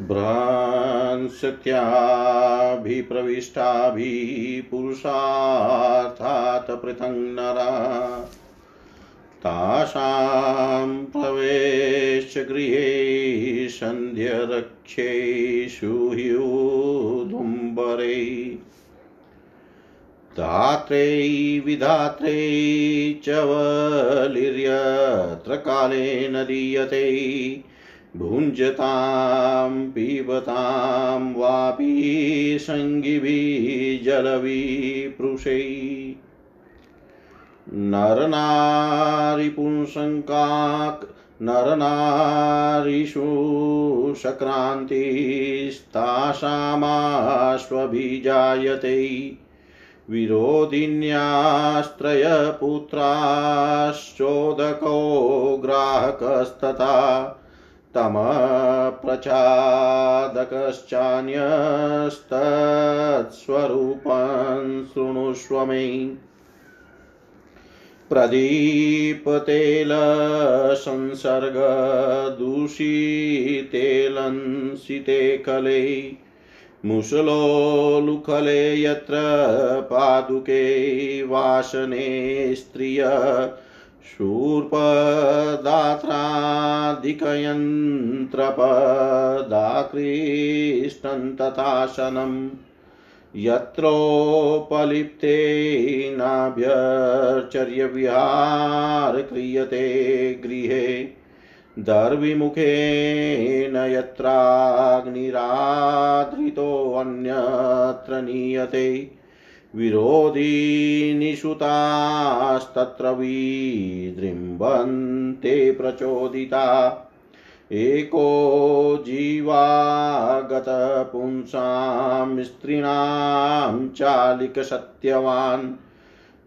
भ्रांसत्याभिप्रविष्टाभिः पुरुषार्थात् पृथङ् नरा। तासां प्रवेश्य गृहे सन्ध्यरक्षेषु ह्युदुम्बरै। धात्रै विधात्रै च वलिर्यत्र कालेन दीयते। भुञ्जतां पिबतां वापि सङ्गिभिः जलविपृशै नरनारिपुंसङ्काक् नरनारीषु सक्रान्तिस्तासामाश्वभिजायते विरोधिन्यास्त्रयपुत्राश्चोदको ग्राहकस्तथा। तमप्रचादकश्चान्यस्तत्स्वरूपं शृणुष्व मे। प्रदीपतेलसंसर्गदूषितेलंसिते कले मुसलोलुखले यत्र पादुके वासने स्त्रिय शूर्पदात्रादिकयन्त्रपदाकृष्टं तथासनम् यत्रोपलिप्ते नाभ्यर्चर्यविहार क्रियते गृहे दर्विमुखेन यत्राग्निराधृतोऽन्यत्र नीयते विरोधिनिषुतास्तत्र विजृम्भन्ते प्रचोदिता। एको जीवागतपुंसां स्त्रीणां चालिकसत्यवान्।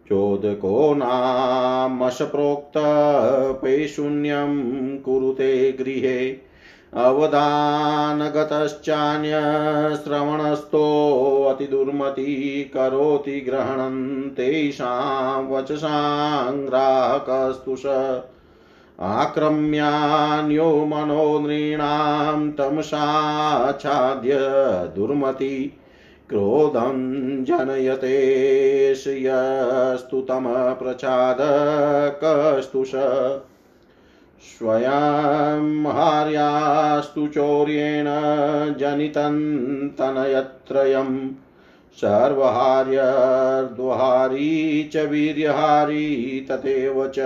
चोदको नामशप्रोक्तपैशून्यं कुरुते गृहे। अवदानगतश्चान्यश्रवणस्थोऽतिदुर्मती करोति ग्रहणं तेषां वचसाङ्ग्राहकस्तुष आक्रम्यान्यो मनो नृणां तमसाच्छाद्य दुर्मति क्रोधं जनयते यस्तु तमप्रचादकस्तुष स्वयं हार्यास्तु चौर्येण जनितं तनयत्रयम् सर्वहार्यर्द्वहारी च वीर्यहारी तथैव च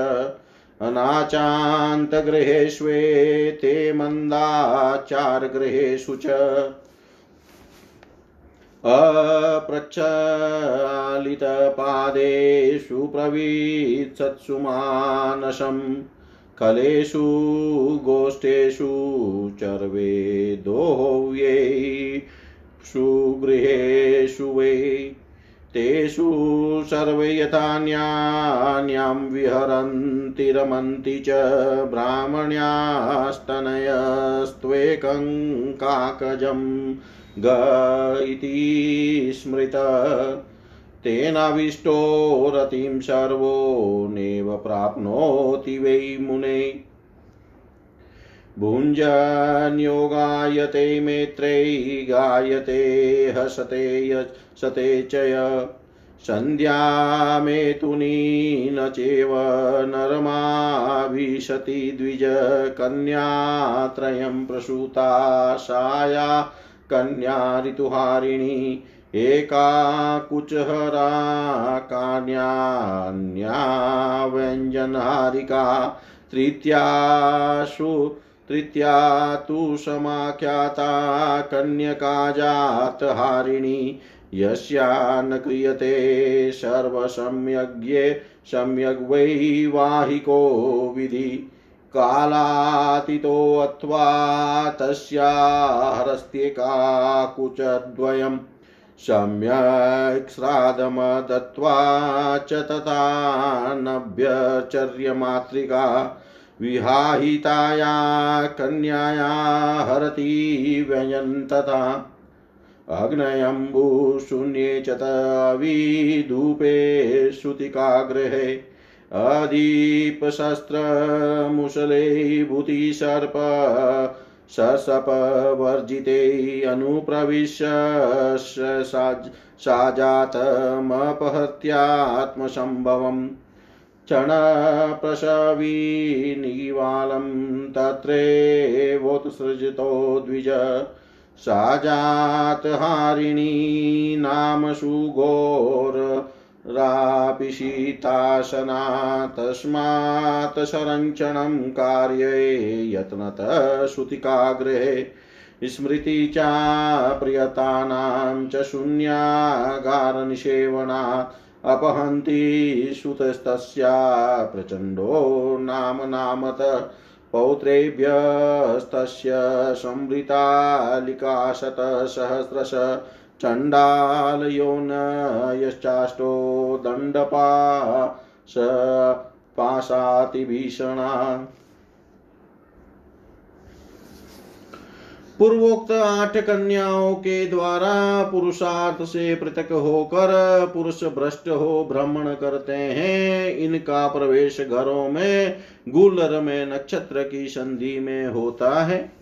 अनाचान्तगृहेष्वेते मन्दाचारगृहेषु च। अप्रक्षालितपादेषु प्रवीत्सत्सु मानसम् कलेषु, गोष्ठेषु, चर्वे दोह्ये सुगृहेषु वै। तेषु सर्वे यथान्यान्यां विहरन्ति, रमन्ति च ब्राह्मण्यास्तनयस्त्वेकं काकजं ग इति स्मृत। तेनाविष्टो रतिं सर्वो नैव प्राप्नोति वै मुने। भुञ्जन्यो गायते मेत्रै गायते, हसते सते च सन्ध्यामेतुनी न चेव नरमाभिशति द्विजकन्यात्रयं प्रसूता साया, कन्या ऋतुहारिणी एका कुचहरा कान्यान्या व्यञ्जनहारिका तृतीयासु तृतीया तु समाख्याता कन्यका जातहारिणी यस्या न क्रियते सर्वसम्यग्ये सम्यग्वैवाहिको विधि कालातीतोऽथवा तस्याहरस्त्येका कुचद्वयम् सम्यक् श्राद्धमदत्त्वा च तथा नभ्यचर्यमातृका विहाहिताया कन्याया हरति व्ययन् तथा अग्नयम्बुशून्ये च तविधूपे श्रुतिकागृहे अदीपशस्त्रमुशले भूतिसर्प ससपवर्जिते अनुप्रविश्य साजातमपहत्यात्मसम्भवम्। क्षणप्रसवीनिवालं तत्रैवोत्सृजतो द्विज। साजातहारिणी नाम सुघोर रापिशीताशना तस्मात् संरक्षणं कार्ये यत्नतः श्रुतिकागृहे स्मृति च प्रियतानां च शून्यागारनिषेवणात् अपहन्ति सुतस्तस्या प्रचण्डो नाम नामत। पौत्रेभ्यस्तस्य संवृतालिकाशत सहस्रश चण्डालयो न यश्चाष्टो दण्डपा स पाशातिभीषणा। पूर्वोक्त आठ कन्याओं के द्वारा पुरुषार्थ से पृथक होकर पुरुष भ्रष्ट हो भ्रमण करते हैं। इनका प्रवेश घरों में, गुलर में, नक्षत्र की संधि में होता है।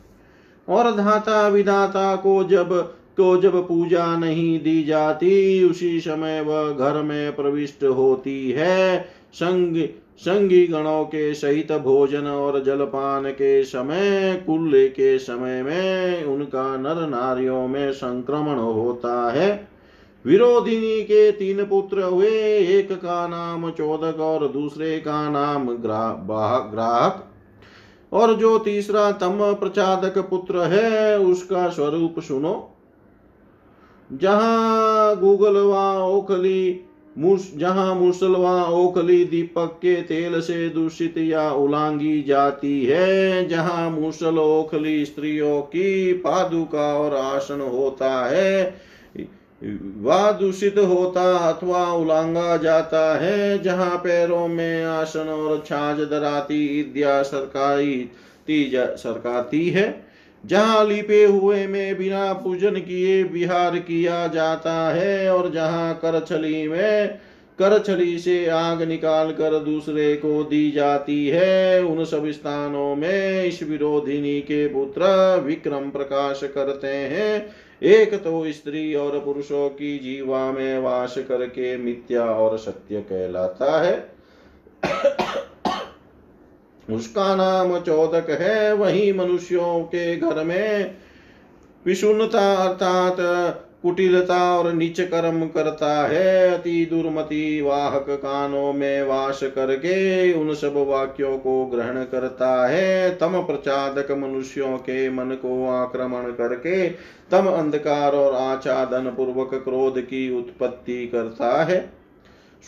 और धाता विधाता को जब को जब पूजा नहीं दी जाती, उसी समय वह घर में प्रविष्ट होती है। संग, संगी गणों के सहित भोजन और जलपान के समय कुल्ले के समय में उनका नर नारियों में संक्रमण होता है। विरोधिनी के तीन पुत्र हुए, एक का नाम चोदक और दूसरे का नाम ग्राहक। और जो तीसरा तम प्रचादक पुत्र है, उसका स्वरूप सुनो। जहाँ गूगलवा ओखली मूस, जहाँ मुसलवा ओखली दीपक के तेल से दूषित या उलांगी जाती है, जहाँ मुसल ओखली स्त्रियों की पादुका और आसन होता है वह दूषित होता अथवा उलांगा जाता है, जहाँ पैरों में आसन और छाछ दराती इद्या सरकारी सरकाती है। जहाँ लिपे हुए में बिना पूजन किए विहार किया जाता है और जहाँ करछली में करछली से आग निकाल कर दूसरे को दी जाती है, उन सब स्थानों में इस विरोधिनी के पुत्र विक्रम प्रकाश करते हैं। एक तो स्त्री और पुरुषों की जीवा में वास करके मिथ्या और सत्य कहलाता है। उसका नाम चौदक है वही मनुष्यों के घर में। विषुणता अर्थात कुटिलता और नीच कर्म करता है। अति दुर्मति वाहक कानों में वास करके उन सब वाक्यों को ग्रहण करता है। तम प्रचादक मनुष्यों के मन को आक्रमण करके तम अंधकार और आचादन पूर्वक क्रोध की उत्पत्ति करता है।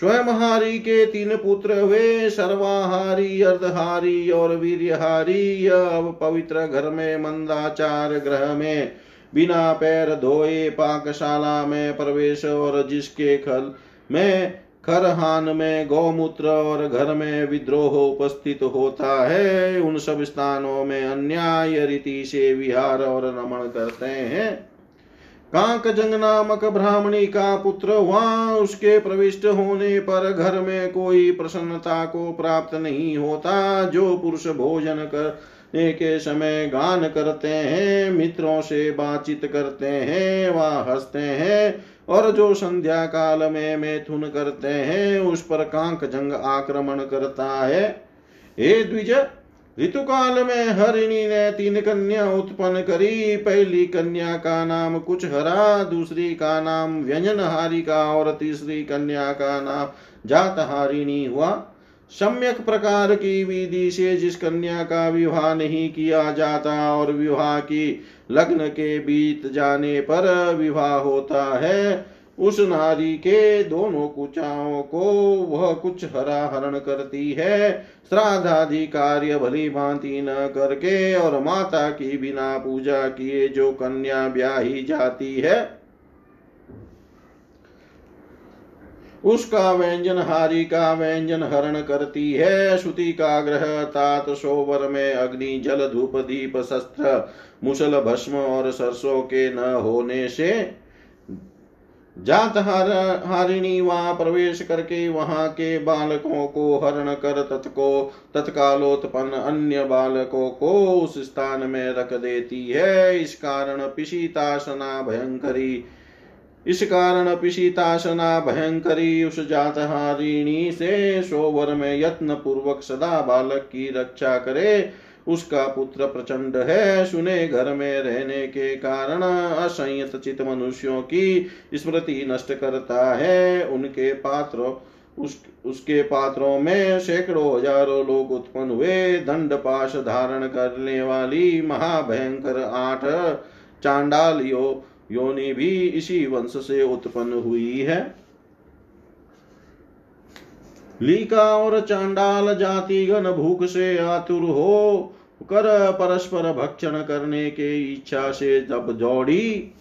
स्वयं हारी के तीन पुत्र हुए। सर्वाहारी, अर्धहारी और वीरहारी अब पवित्र घर में, मंदाचार ग्रह में, बिना पैर धोए पाकशाला में प्रवेश और जिसके खल में, खरहान में गौमूत्र और घर में विद्रोह उपस्थित होता है, उन सब स्थानों में अन्याय, रीति से विहार और रमण करते हैं। कांक जंग नामक ब्राह्मणी का पुत्र वहाँ उसके प्रविष्ट होने पर घर में कोई प्रसन्नता को प्राप्त नहीं होता, जो पुरुष भोजन करने के समय गान करते हैं, मित्रों से बातचीत करते हैं, वह हँसते हैं, और जो संध्या काल में मैथुन करते हैं, उस पर कांक जंग आक्रमण करता है। हे द्विज ऋतुकाल में हरिणी ने तीन कन्या उत्पन्न करी। पहली कन्या का नाम कुछ हरा, दूसरी का नाम व्यंजन हारिका और तीसरी कन्या का नाम जात हारिणी हुआ। सम्यक प्रकार की विधि से जिस कन्या का विवाह नहीं किया जाता और विवाह की लग्न के बीत जाने पर विवाह होता है उस नारी के दोनों कुचाओं को वह कुछ हरा हरण करती है। श्राद्धादि कार्य भली भांति न करके और माता की बिना पूजा किए जो कन्या ब्याही जाती है, उसका व्यंजन हारी का व्यंजन हरण करती है। श्रुति का ग्रह तात सोवर में अग्नि, जल, धूप, दीप, शस्त्र, मुसल, भस्म और सरसों के न होने से जात हार हारिणी वहाँ प्रवेश करके वहाँ के बालकों को हरण कर तत्को तत्कालोत्पन्न अन्य बालकों को उस स्थान में रख देती है। इस कारण पिशीताशना भयंकरी। इस कारण पिशीताशना भयंकरी। उस जात हारिणी से सोवर में यत्न पूर्वक सदा बालक की रक्षा करे। उसका पुत्र प्रचंड है, सुने घर में रहने के कारण असंयत चित मनुष्यों की स्मृति नष्ट करता है। उनके पात्र, उस, उसके पात्रों में सैकड़ों हज़ारों लोग उत्पन्न हुए, दंड पाश धारण करने वाली महाभयंकर आठ चांडाल यो योनि भी इसी वंश से उत्पन्न हुई है। लीका और चांडाल जाति गण भूख से आतुर हो। कर परस्पर भक्षण करने के इच्छा से जब दौड़ी